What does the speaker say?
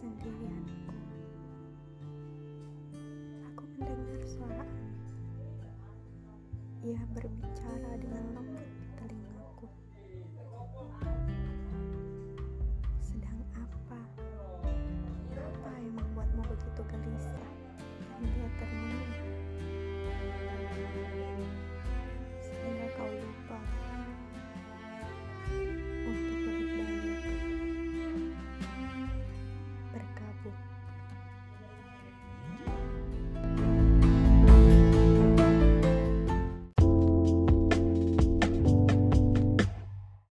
kesendirianku. Aku mendengar suara Ia berbicara dengan lembut